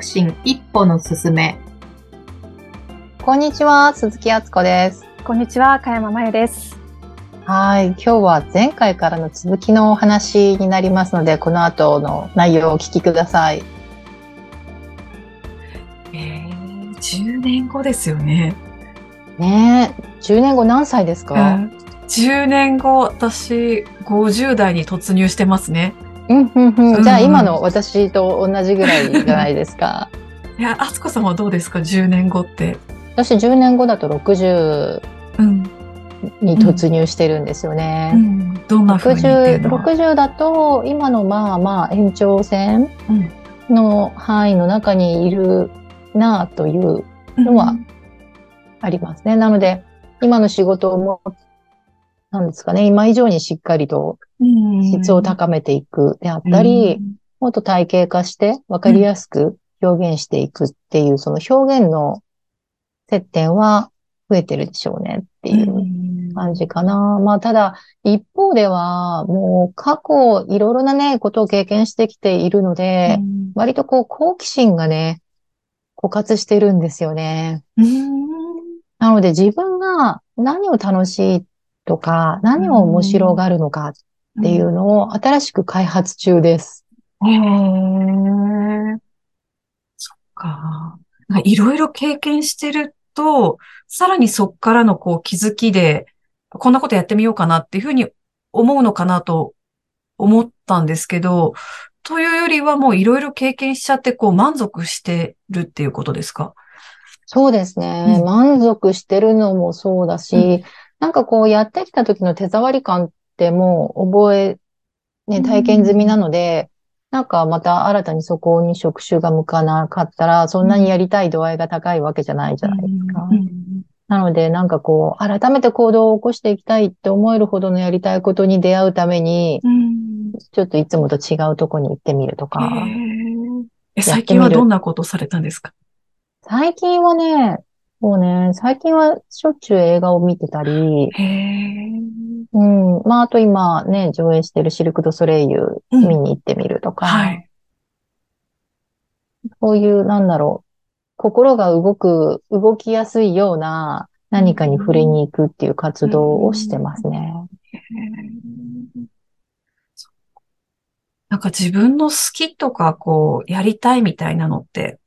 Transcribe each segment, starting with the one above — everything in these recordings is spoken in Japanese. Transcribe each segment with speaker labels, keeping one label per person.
Speaker 1: 促進一歩の進め。
Speaker 2: こんにちは、鈴木敦子です。
Speaker 3: こんにちは、かやままゆです。
Speaker 2: はい、今日は前回からの続きのお話になりますので、この後の内容をお聞きください。
Speaker 1: えー、10年後ですよね。
Speaker 2: ねえ、10年後何歳ですか、
Speaker 1: うん10年後、私、50代に突入してますね。
Speaker 2: うん、うん、う。
Speaker 1: うんん
Speaker 2: じゃあ今の私と同じぐらいじゃないですか。
Speaker 1: いや、あつこさんはどうですか ?10 年後って。
Speaker 2: 私10年後だと60
Speaker 1: うん。
Speaker 2: に突入してるんですよね。
Speaker 1: うん、どんな風にっていう
Speaker 2: 60
Speaker 1: のは
Speaker 2: ？60だと今のまあまあ延長線
Speaker 1: うん
Speaker 2: の範囲の中にいるなあというのはありますね。なので今の仕事をもなんですかね今以上にしっかりと
Speaker 1: うん、
Speaker 2: 質を高めていくであったり、もっと体系化して分かりやすく表現していくっていう、その表現の接点は増えてるでしょうねっていう
Speaker 1: うん
Speaker 2: 感じかな。まあ、ただ、一方では、もう過去、いろいろなね、ことを経験してきているので、
Speaker 1: うん
Speaker 2: 割とこう、好奇心がね、枯渇してるんですよね。
Speaker 1: うん
Speaker 2: なので、自分が何を楽しいとか、何を面白がるのかっていうのを新しく開発中です。
Speaker 1: へえ。そっか。なんかいろいろ経験してると、さらにそっからのこう気づきで、こんなことやってみようかなっていうふうに思うのかなと思ったんですけど、というよりはもういろいろ経験しちゃってこう満足してるっていうことですか？
Speaker 2: そうですね。
Speaker 1: うん
Speaker 2: 満足してるのもそうだし、
Speaker 1: う
Speaker 2: なんかこうやってきた時の手触り感ってもう覚え、ね、
Speaker 1: うん。
Speaker 2: 体験済みなので、なんかまた新たにそこに触手が向かなかったら、そんなにやりたい度合いが高いわけじゃないじゃないですか。
Speaker 1: うん。
Speaker 2: なので、なんかこう、改めて行動を起こしていきたいって思えるほどのやりたいことに出会うために、
Speaker 1: うん。
Speaker 2: ちょっといつもと違うとこに行ってみるとか。
Speaker 1: え最近はどんなことをされたんですか？
Speaker 2: 最近はね、もうね、最近はしょっちゅう映画を見てたり。うん。まあ、あと今ね、上映してるシルク・ドゥ・ソレイユ
Speaker 1: うん
Speaker 2: 見に行ってみるとか、
Speaker 1: はい。
Speaker 2: そういう、なんだろう、心が動く、動きやすいような何かに触れに行くっていう活動をしてますね。
Speaker 1: なんか自分の好きとか、こう、やりたいみたいなのって、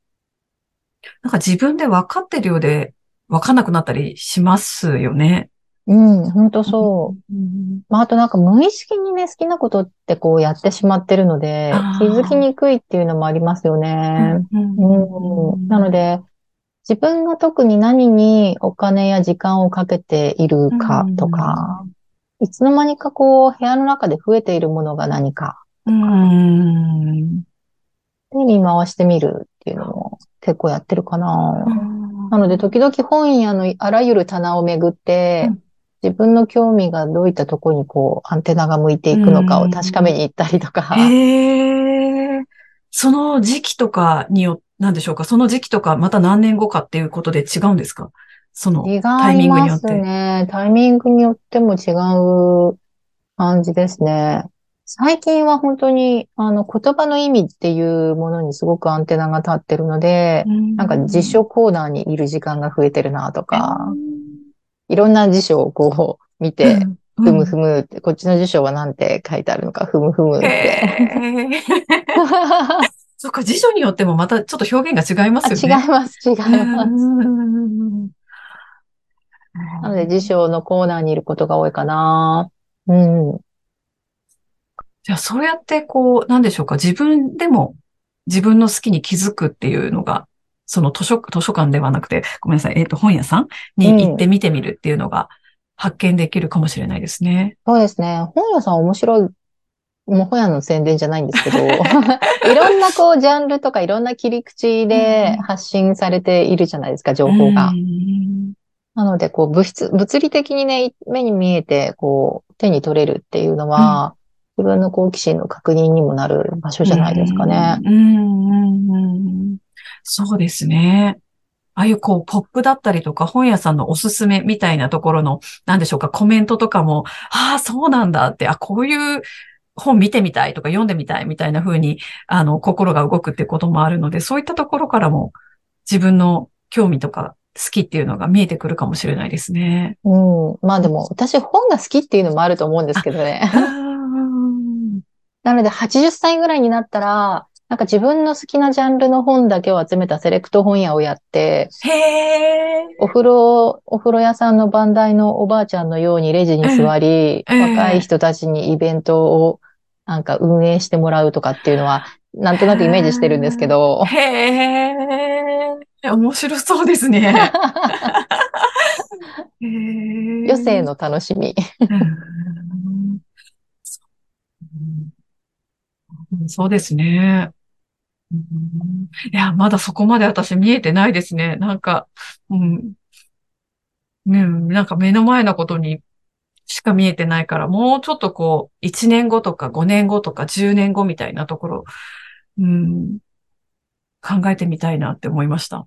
Speaker 1: なんか自分で分かってるようで分かんなくなったりしますよね。
Speaker 2: うん、ほんとそう。
Speaker 1: うん。
Speaker 2: まあ、あとなんか無意識にね、好きなことってこうやってしまってるので気づきにくいっていうのもありますよね。うん。なので、自分が特に何にお金や時間をかけているかとか、いつの間にかこう部屋の中で増えているものが何か
Speaker 1: うん。
Speaker 2: で見回してみるっていうのも結構やってるかな。なので時々本屋のあらゆる棚をめぐって
Speaker 1: うん、
Speaker 2: 自分の興味がどういったところにこうアンテナが向いていくのかを確かめに行ったりとか。
Speaker 1: へえ。その時期とかによ、なんでしょうか？その時期とか、また何年後かっていうことで違うんですか？その
Speaker 2: 違い
Speaker 1: タイミングによ
Speaker 2: ます
Speaker 1: って。
Speaker 2: ね。タイミングによっても違う感じですね。最近は本当に、あの、言葉の意味っていうものにすごくアンテナが立ってるので、なんか辞書コーナーにいる時間が増えてるなとか、いろんな辞書をこう見て、ふむふむって、こっちの辞書はなんて書いてあるのか、ふむふむって。
Speaker 1: そっか、辞書によってもまたちょっと表現が違いますよね。
Speaker 2: あ違います、違います。
Speaker 1: うん
Speaker 2: なので辞書のコーナーにいることが多いかな。うん。
Speaker 1: じゃあ、そうやってこう、なんでしょうか、自分でも自分の好きに気づくっていうのが、その図書、図書館ではなくて、ごめんなさい、えっ、と、本屋さんに行って見てみるっていうのが発見できるかもしれないですね。
Speaker 2: そうですね。本屋さん面白い。もう本屋の宣伝じゃないんですけど、いろんなこうジャンルとかいろんな切り口で発信されているじゃないですか、情報が。
Speaker 1: うん
Speaker 2: なので、こう物質、物理的にね、目に見えて、こう手に取れるっていうのは、自分の好奇心の確認にもなる場所じゃないですかね。
Speaker 1: うんうんうんうんそうですね。ああいうこう、ポップだったりとか、本屋さんのおすすめみたいなところの、なんでしょうか、コメントとかも、ああ、そうなんだって、あ、こういう本見てみたいとか読んでみたいみたいな風に、あの、心が動くってこともあるので、そういったところからも自分の興味とか好きっていうのが見えてくるかもしれないですね。
Speaker 2: うん。まあでも、私本が好きっていうのもあると思うんですけどね。なので、80歳ぐらいになったら、なんか自分の好きなジャンルの本だけを集めたセレクト本屋をやって、
Speaker 1: へ
Speaker 2: お風呂、お風呂屋さんの番台のおばあちゃんのようにレジに座り、若い人たちにイベントをなんか運営してもらうとかっていうのは、なんとなくイメージしてるんですけど。
Speaker 1: へえ、面白そうですね。
Speaker 2: 余生の楽しみ。
Speaker 1: そうですね。いや、まだそこまで私見えてないですね。なんか、うん。ね、なんか目の前のことにしか見えてないから、もうちょっとこう、1年後とか5年後とか10年後みたいなところ、うん、考えてみたいなって思いました。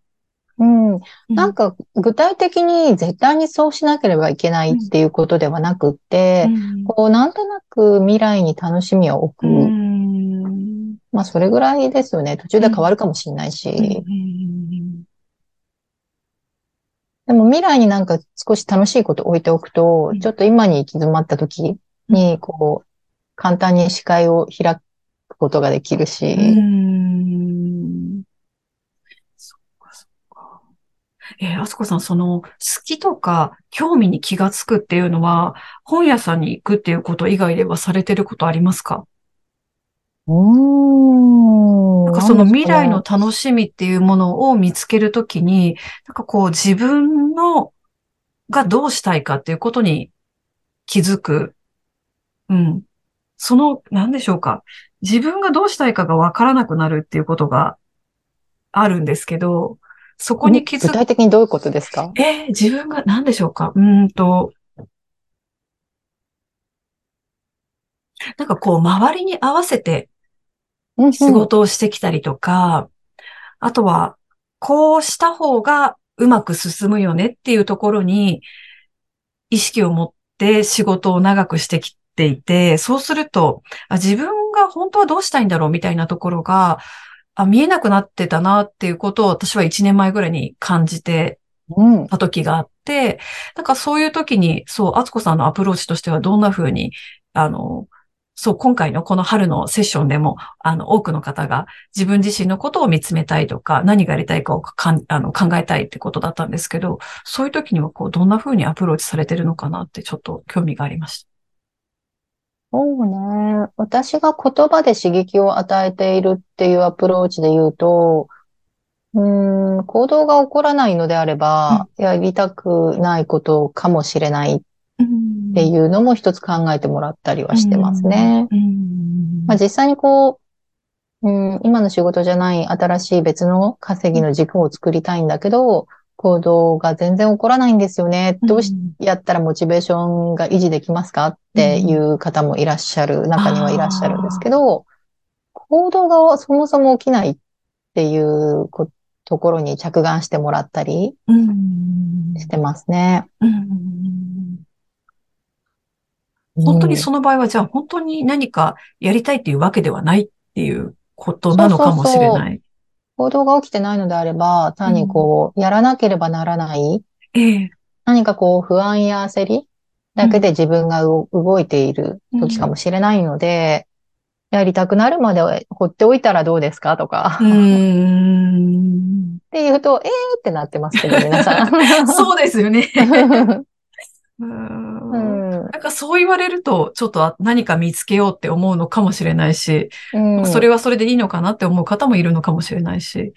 Speaker 2: うん。なんか、具体的に絶対にそうしなければいけないっていうことではなくって、うん、こう、なんとなく未来に楽しみを置く。うん、まあ、それぐらいですよね。途中で変わるかもしれないし。でも未来になんか少し楽しいこと置いておくと、ちょっと今に行き詰まった時に、こう、簡単に視界を開くことができるし。
Speaker 1: えー、あすこさん、その、好きとか興味に気がつくっていうのは、本屋さんに行くっていうこと以外ではされてることありますか？なんかその未来の楽しみっていうものを見つけるときに、なんかこう自分のがどうしたいかっていうことに気づく。うん。その、なんでしょうか。自分がどうしたいかがわからなくなるっていうことがあるんですけど、そこに気づく。
Speaker 2: 具体的にどういうことですか？
Speaker 1: えー、自分が何でしょうかうんと、なんかこう、周りに合わせて仕事をしてきたりとか、あとは、こうした方がうまく進むよねっていうところに意識を持って仕事を長くしてきていて、そうすると、あ自分が本当はどうしたいんだろうみたいなところが、あ、見えなくなってたなっていうことを私は1年前ぐらいに感じてた時があって、うん、なんかそういう時に、そう、あつこさんのアプローチとしてはどんな風に、あの、そう、今回のこの春のセッションでも、あの、多くの方が自分自身のことを見つめたいとか、何がやりたいかをかんあの考えたいってことだったんですけど、そういう時には、こう、どんな風にアプローチされてるのかなって、ちょっと興味がありました。
Speaker 2: そうね。私が言葉で刺激を与えているっていうアプローチで言うと、うん、行動が起こらないのであれば、うん、やりたくないことかもしれないっていうのも一つ考えてもらったりはしてますね。まあ、実際にこう、うん、今の仕事じゃない新しい別の稼ぎの軸を作りたいんだけど、行動が全然起こらないんですよね。どうし、やったらモチベーションが維持できますか？っていう方もいらっしゃる、中にはいらっしゃるんですけど、行動がそもそも起きないっていうところに着眼してもらったりしてますね。
Speaker 1: 本当にその場合は、じゃあ本当に何かやりたいっていうわけではないっていうことなのかもしれない。そうそうそう。
Speaker 2: 行動が起きてないのであれば、単にこう、やらなければならない、
Speaker 1: ええ、
Speaker 2: 何かこう、不安や焦りだけで自分が動いている時かもしれないので、やりたくなるまで放っておいたらどうですか？とか。って言うと、えーってなってますけど、皆さ
Speaker 1: ん。そうですよね。なんかそう言われると、ちょっと何か見つけようって思うのかもしれないし、うん、それはそれでいいのかなって思う方もいるのかもしれないし。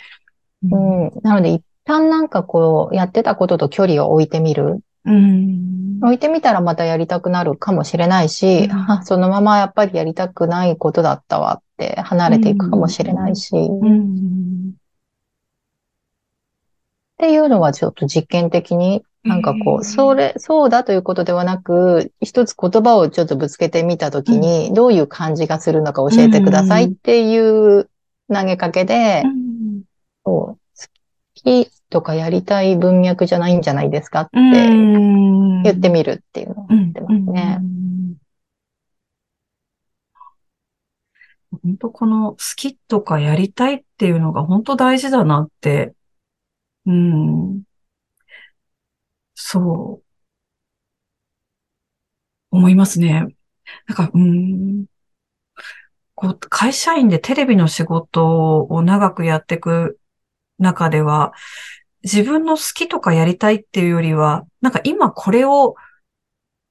Speaker 2: うん、うん、なので、一旦なんかこう、やってたことと距離を置いてみる。
Speaker 1: うん、
Speaker 2: 置いてみたらまたやりたくなるかもしれないし、うん、そのままやっぱりやりたくないことだったわって離れていくかもしれないし。っていうのはちょっと実験的になんかこう、それ、そうだということではなく、一つ言葉をちょっとぶつけてみたときに、どういう感じがするのか教えてくださいっていう投げかけで、好きとかやりたい文脈じゃないんじゃないですかって言ってみるっていうのを言ってますね。
Speaker 1: 本当この好きとかやりたいっていうのが本当大事だなって、うん、そう、思いますね。なんか、うん、こう、会社員でテレビの仕事を長くやっていく中では、自分の好きとかやりたいっていうよりは、なんか今これを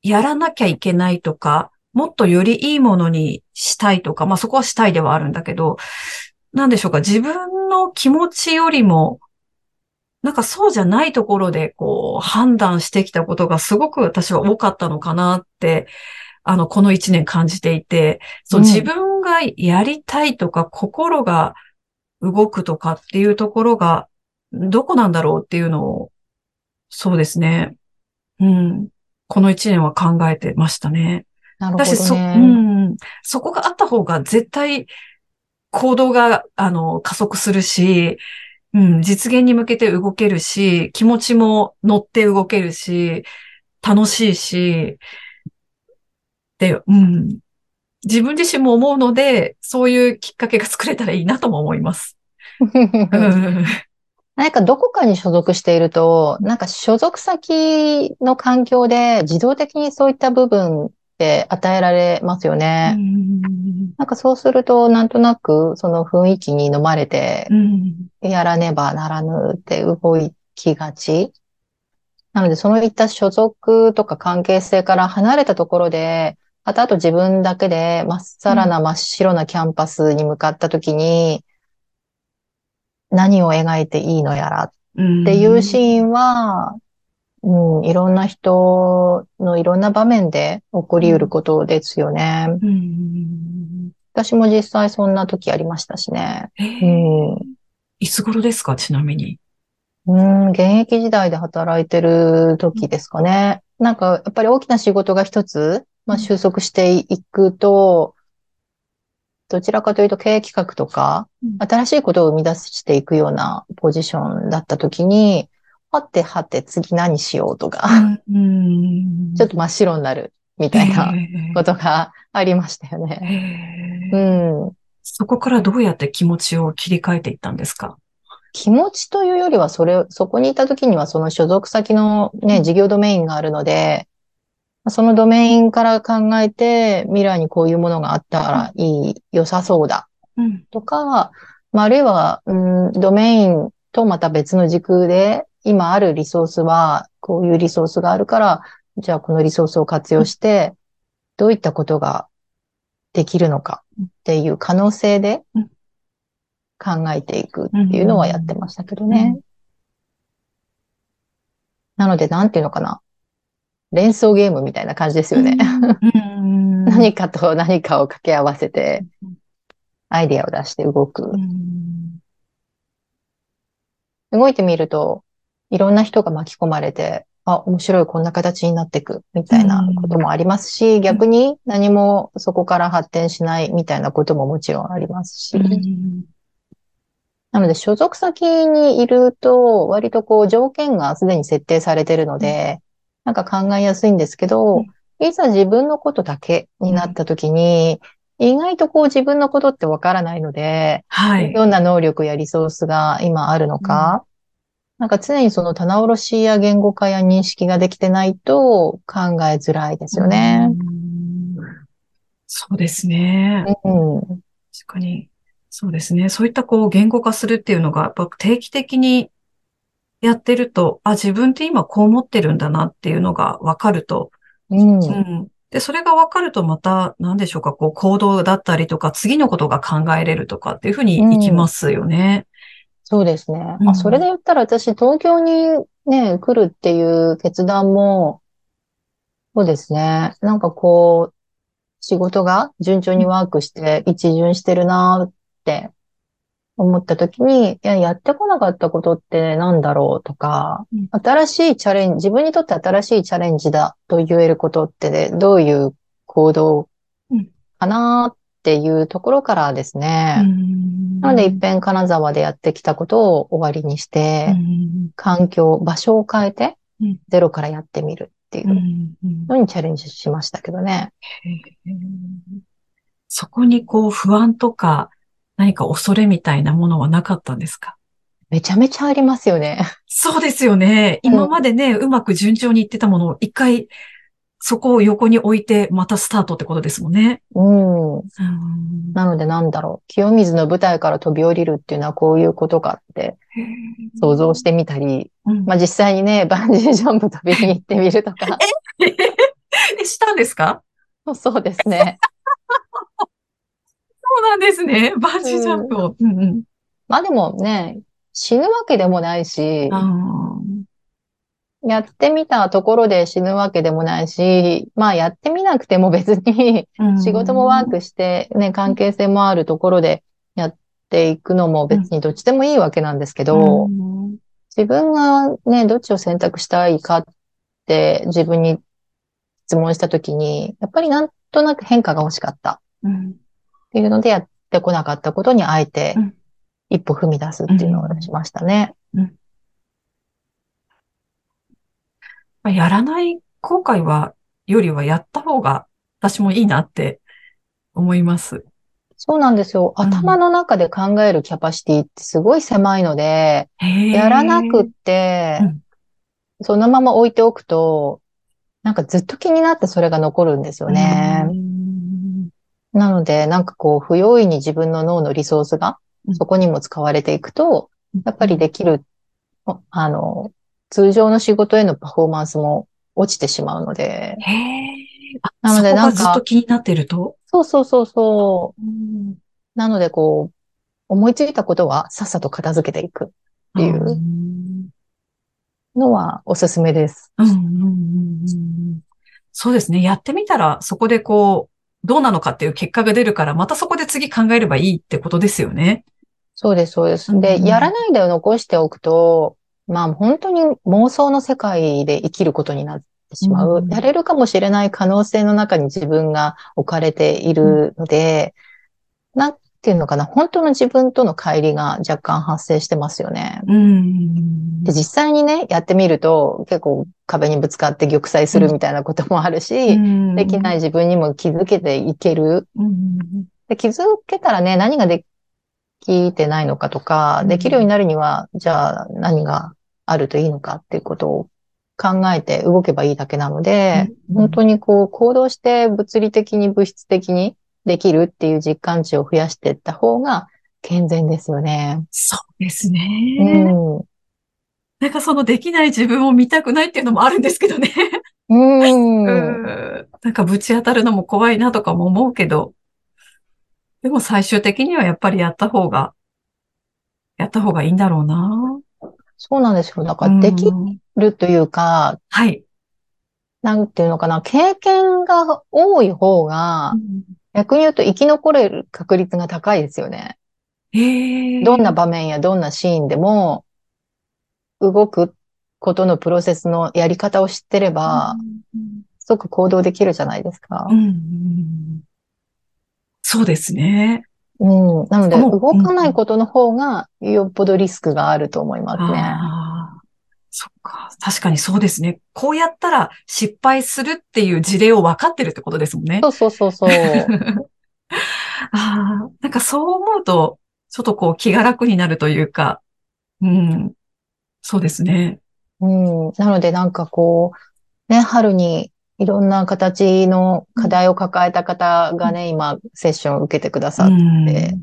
Speaker 1: やらなきゃいけないとか、もっとよりいいものにしたいとか、まあそこはしたいではあるんだけど、なんでしょうか、自分の気持ちよりも、なんかそうじゃないところでこう判断してきたことがすごく私は多かったのかなって、あの、この一年感じていて、そう、自分がやりたいとか、心が動くとかっていうところが、どこなんだろうっていうのを、そうですね。うん。この一年は考えてましたね。
Speaker 2: なるほど、ね。
Speaker 1: そ、うん。そこがあった方が絶対行動が、あの、加速するし、うん、実現に向けて動けるし、気持ちも乗って動けるし、楽しいし、で、うん。自分自身も思うので、そういうきっかけが作れたらいいなとも思います。
Speaker 2: 何かどこかに所属していると、なんか所属先の環境で自動的にそういった部分って与えられますよね。なんかそうすると、なんとなくその雰囲気に飲まれて、やらねばならぬって動きがち。なので、そういった所属とか関係性から離れたところで、あとあと自分だけでまっさらな真っ白なキャンパスに向かった時に、何を描いていいのやらっていうシーンは、うん、いろんな人のいろんな場面で起こり得ることですよね。うん、私も実際そんな時ありましたしね。
Speaker 1: うん、いつ頃ですか？ちなみに。
Speaker 2: うん、現役時代で働いてる時ですかね。なんか、やっぱり大きな仕事が一つ、まあ、収束していくと、どちらかというと経営企画とか、新しいことを生み出していくようなポジションだったときに、はてはて次何しようとか、ちょっと真っ白になるみたいなことがありましたよね。うん、
Speaker 1: そこからどうやって気持ちを切り替えていったんですか？
Speaker 2: 気持ちというよりは、それ、そこにいた時にはその所属先のね、事業ドメインがあるので、そのドメインから考えて、未来にこういうものがあったらいい、良さそうだ。とか、まあ、あるいは、うん、ドメインとまた別の軸で、今あるリソースは、こういうリソースがあるから、じゃあこのリソースを活用して、どういったことができるのかっていう可能性で考えていくっていうのはやってましたけどね。なので、なんていうのかな。連想ゲームみたいな感じですよね。何かと何かを掛け合わせて、アイディアを出して動く。動いてみると、いろんな人が巻き込まれて、あ、面白い、こんな形になっていく、みたいなこともありますし、逆に何もそこから発展しないみたいなことももちろんありますし。なので、所属先にいると、割とこう条件がすでに設定されているので、なんか考えやすいんですけど、いざ自分のことだけになった時に、意外とこう自分のことってわからないので、はい。どんな能力やリソースが今あるのか、うん、なんか常にその棚卸しや言語化や認識ができてないと考えづらいですよね。
Speaker 1: そうですね。うん。確かに。そうですね。そういったこう言語化するっていうのが、やっぱ定期的にやってると、あ、自分って今こう思ってるんだなっていうのがわかると、うん、うん。で、それがわかるとまた、なんでしょうか、こう行動だったりとか、次のことが考えれるとかっていうふうにいきますよね。うん、
Speaker 2: そうですね。うん、あ、それで言ったら私、東京にね、来るっていう決断も、そうですね。なんかこう、仕事が順調にワークして一巡してるなって思った時に、いや、やってこなかったことって何だろうとか、うん、新しいチャレンジ、自分にとって新しいチャレンジだと言えることって、ね、どういう行動かなっていうところからですね。うん、なので、一遍金沢でやってきたことを終わりにして、うん、環境、場所を変えて、ゼロからやってみるっていうのにチャレンジしましたけどね。
Speaker 1: そこにこう不安とか何か恐れみたいなものはなかったんですか？
Speaker 2: めちゃめちゃありますよね。
Speaker 1: そうですよね。今までね、うまく順調にいってたものを一回そこを横に置いてまたスタートってことですもんね。
Speaker 2: うん。
Speaker 1: うん
Speaker 2: なのでなんだろう。清水の舞台から飛び降りるっていうのはこういうことかって想像してみたり、
Speaker 1: うん
Speaker 2: まあ実際にね、バンジージャンプ飛びに行ってみるとか。
Speaker 1: え？したんですか？
Speaker 2: そうですね。
Speaker 1: そうなんですね。バンジージャンプを。うんうん
Speaker 2: まあでもね、死ぬわけでもないし、
Speaker 1: あ
Speaker 2: やってみたところで死ぬわけでもないし、まあやってみなくても別に
Speaker 1: ー
Speaker 2: 仕事もワークしてね、関係性もあるところでやっていくのも別にどっちでもいいわけなんですけど、
Speaker 1: うん。
Speaker 2: 自分がね、どっちを選択したいかって自分に質問したときに、やっぱりなんとなく変化が欲しかった。
Speaker 1: うん
Speaker 2: っていうのでやってこなかったことにあえて
Speaker 1: うん。
Speaker 2: 一歩踏み出すっていうのをしましたね。
Speaker 1: まあやらない後悔は、よりはやった方が私もいいなって思います。
Speaker 2: そうなんですよ。
Speaker 1: うん
Speaker 2: 頭の中で考えるキャパシティってすごい狭いので、や
Speaker 1: や
Speaker 2: らなくって
Speaker 1: うん、
Speaker 2: そのまま置いておくと、なんかずっと気になってそれが残るんですよね。なので、なんかこう、不用意に自分の脳のリソースが
Speaker 1: うん
Speaker 2: そこにも使われていくと、やっぱりできる、あの、通常の仕事へのパフォーマンスも落ちてしまうので、
Speaker 1: へ
Speaker 2: なので
Speaker 1: そこが
Speaker 2: なんか
Speaker 1: ずっと気になってると？
Speaker 2: そうそうそうそう。
Speaker 1: うん
Speaker 2: なのでこう、思いついたことはさっさと片付けていくっていう
Speaker 1: うん
Speaker 2: のはおすすめです。
Speaker 1: うんうんうんうんそうですね。やってみたら、そこでこう、どうなのかっていう結果が出るから、またそこで次考えればいいってことですよね。
Speaker 2: そうです、そうです。で、
Speaker 1: うん
Speaker 2: やらないで残しておくと、まあ本当に妄想の世界で生きることになってしまう。
Speaker 1: うん
Speaker 2: やれるかもしれない可能性の中に自分が置かれているので、なんていうのかな、本当の自分との乖離が若干発生してますよね。
Speaker 1: うん。
Speaker 2: で、実際にね、やってみると結構壁にぶつかって玉砕するみたいなこともあるし、できない
Speaker 1: い。
Speaker 2: 自分にも気づけていける。
Speaker 1: うん
Speaker 2: で気づけたらね、何ができてないのかとか、
Speaker 1: うん
Speaker 2: できるようになるには、じゃあ何があるといいのかっていうことを考えて動けばいいだけなので、
Speaker 1: うん
Speaker 2: 本当にこう行動して物理的に物質的にできるっていう実感値を増やしていった方が健全ですよね。
Speaker 1: そうですね。
Speaker 2: うん。
Speaker 1: なんかそのできない自分を見たくないっていうのもあるんですけどね。
Speaker 2: うん。
Speaker 1: うんなんかぶち当たるのも怖いなとかも思うけど、でも最終的にはやっぱりやった方が、やった方がいいんだろうな。
Speaker 2: そうなんですよ。だからでき
Speaker 1: うん
Speaker 2: るというか、
Speaker 1: はい。
Speaker 2: なんていうのかな、経験が多い方が、逆に言うと生き残れる確率が高いですよね。
Speaker 1: ええ
Speaker 2: どんな場面やどんなシーンでも、動くことのプロセスのやり方を知ってれば、すごく行動できるじゃないですか
Speaker 1: う。んうんそうですね。
Speaker 2: うん。なので、動かないことの方が、よっぽどリスクがあると思いますね。
Speaker 1: ああ、そっか。確かにそうですね。こうやったら失敗するっていう事例を分かってるってことですもんね。
Speaker 2: そうそうそうそう。
Speaker 1: ああ、なんかそう思うと、ちょっとこう気が楽になるというか、うん、そうですね。
Speaker 2: うん。なので、なんかこう、ね、春にいろんな形の課題を抱えた方がね、今、セッションを受けてくださっ
Speaker 1: うん。
Speaker 2: て、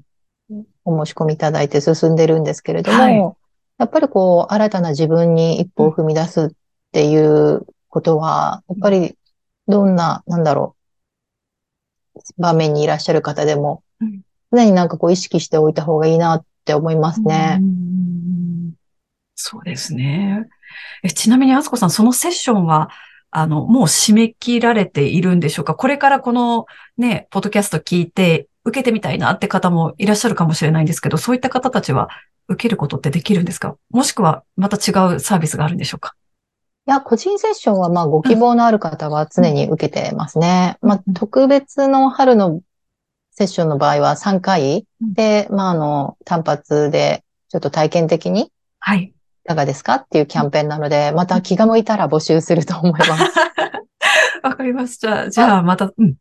Speaker 2: お申し込みいただいて進んでるんですけれども、
Speaker 1: はい。
Speaker 2: やっぱりこう、新たな自分に一歩を踏み出すっていうことは、やっぱりどんな、なんだろう、場面にいらっしゃる方でも
Speaker 1: うん、
Speaker 2: 常になんかこう意識しておいた方がいいなって思いますね。
Speaker 1: うん。そうですね。え、ちなみに、あすこさん、そのセッションは、あの、もう締め切られているんでしょうか？これからこのね、ポッドキャスト聞いて、受けてみたいなって方もいらっしゃるかもしれないんですけど、そういった方たちは受けることってできるんですか？もしくは、また違うサービスがあるんでしょうか？
Speaker 2: いや、個人セッションはまあご希望のある方は常に受けてますね。
Speaker 1: うん。
Speaker 2: まあ特別の春のセッションの場合は3回
Speaker 1: うん。
Speaker 2: で、まああの単発でちょっと体験的にい
Speaker 1: はい。
Speaker 2: かがですかっていうキャンペーンなので、また気が向いたら募集すると思います。
Speaker 1: わかりました。じゃあ、また、うん。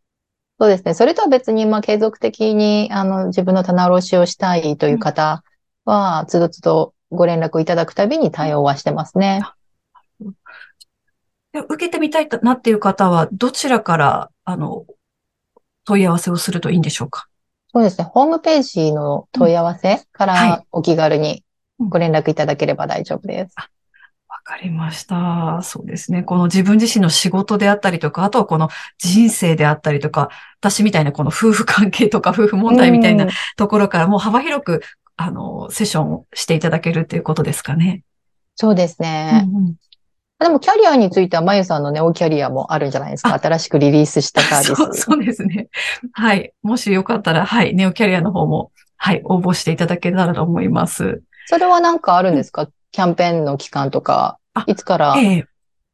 Speaker 2: そうですね。それとは別に、まあ、継続的に、あの、自分の棚卸しをしたいという方は、つどつどご連絡いただくたびに対応はしてますね。
Speaker 1: 受けてみたいなっていう方は、どちらから、あの、問い合わせをするといいんでしょうか？
Speaker 2: そうですね。ホームページの問い合わせからお気軽にご連絡いただければ大丈夫です。わ、
Speaker 1: かりました。そうですね。この自分自身の仕事であったりとか、あとはこの人生であったりとか、私みたいなこの夫婦関係とか夫婦問題みたいなところからもう幅広く、あの、セッションをしていただけるっていうことですかね。
Speaker 2: そうですね。うんうん、でも、キャリアについては、まゆさんのネオキャリアもあるんじゃないですか新しくリリースしたサービス。
Speaker 1: そうそうですね。はい。もしよかったら、はい。ネオキャリアの方も、はい。応募していただけたらと思います。
Speaker 2: それはなんかあるんですか、うん、キャンペーンの期間とか、いつから、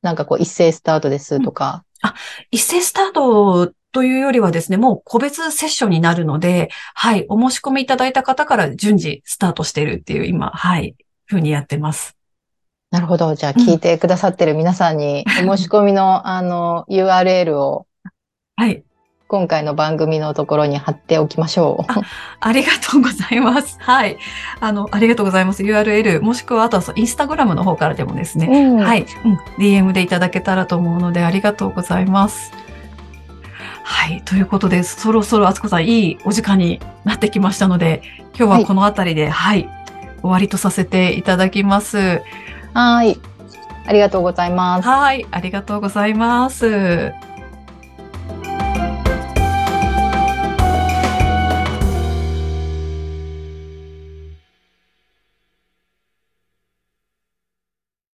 Speaker 2: なんかこう、一斉スタートですとか？
Speaker 1: うん、あ、一斉スタートというよりはですね、もう個別セッションになるので、はい。お申し込みいただいた方から順次スタートしているっていう、今、はい。ふうにやってます。
Speaker 2: なるほど。じゃあ聞いてくださってる皆さんに、お申し込みの、あの、URL を、
Speaker 1: はい。
Speaker 2: 今回の番組のところに貼っておきましょう。
Speaker 1: あありがとうございます。はい。あの、ありがとうございます。URL、もしくは、あとはインスタグラムの方からでもですね、うん、はい、うん。DM でいただけたらと思うので、ありがとうございます。はい。ということで、そろそろあつこさん、いいお時間になってきましたので、今日はこのあたりで、はい、はい、終わりとさせていただきます。
Speaker 2: はい。ありがとうございます。
Speaker 1: はい。ありがとうございます。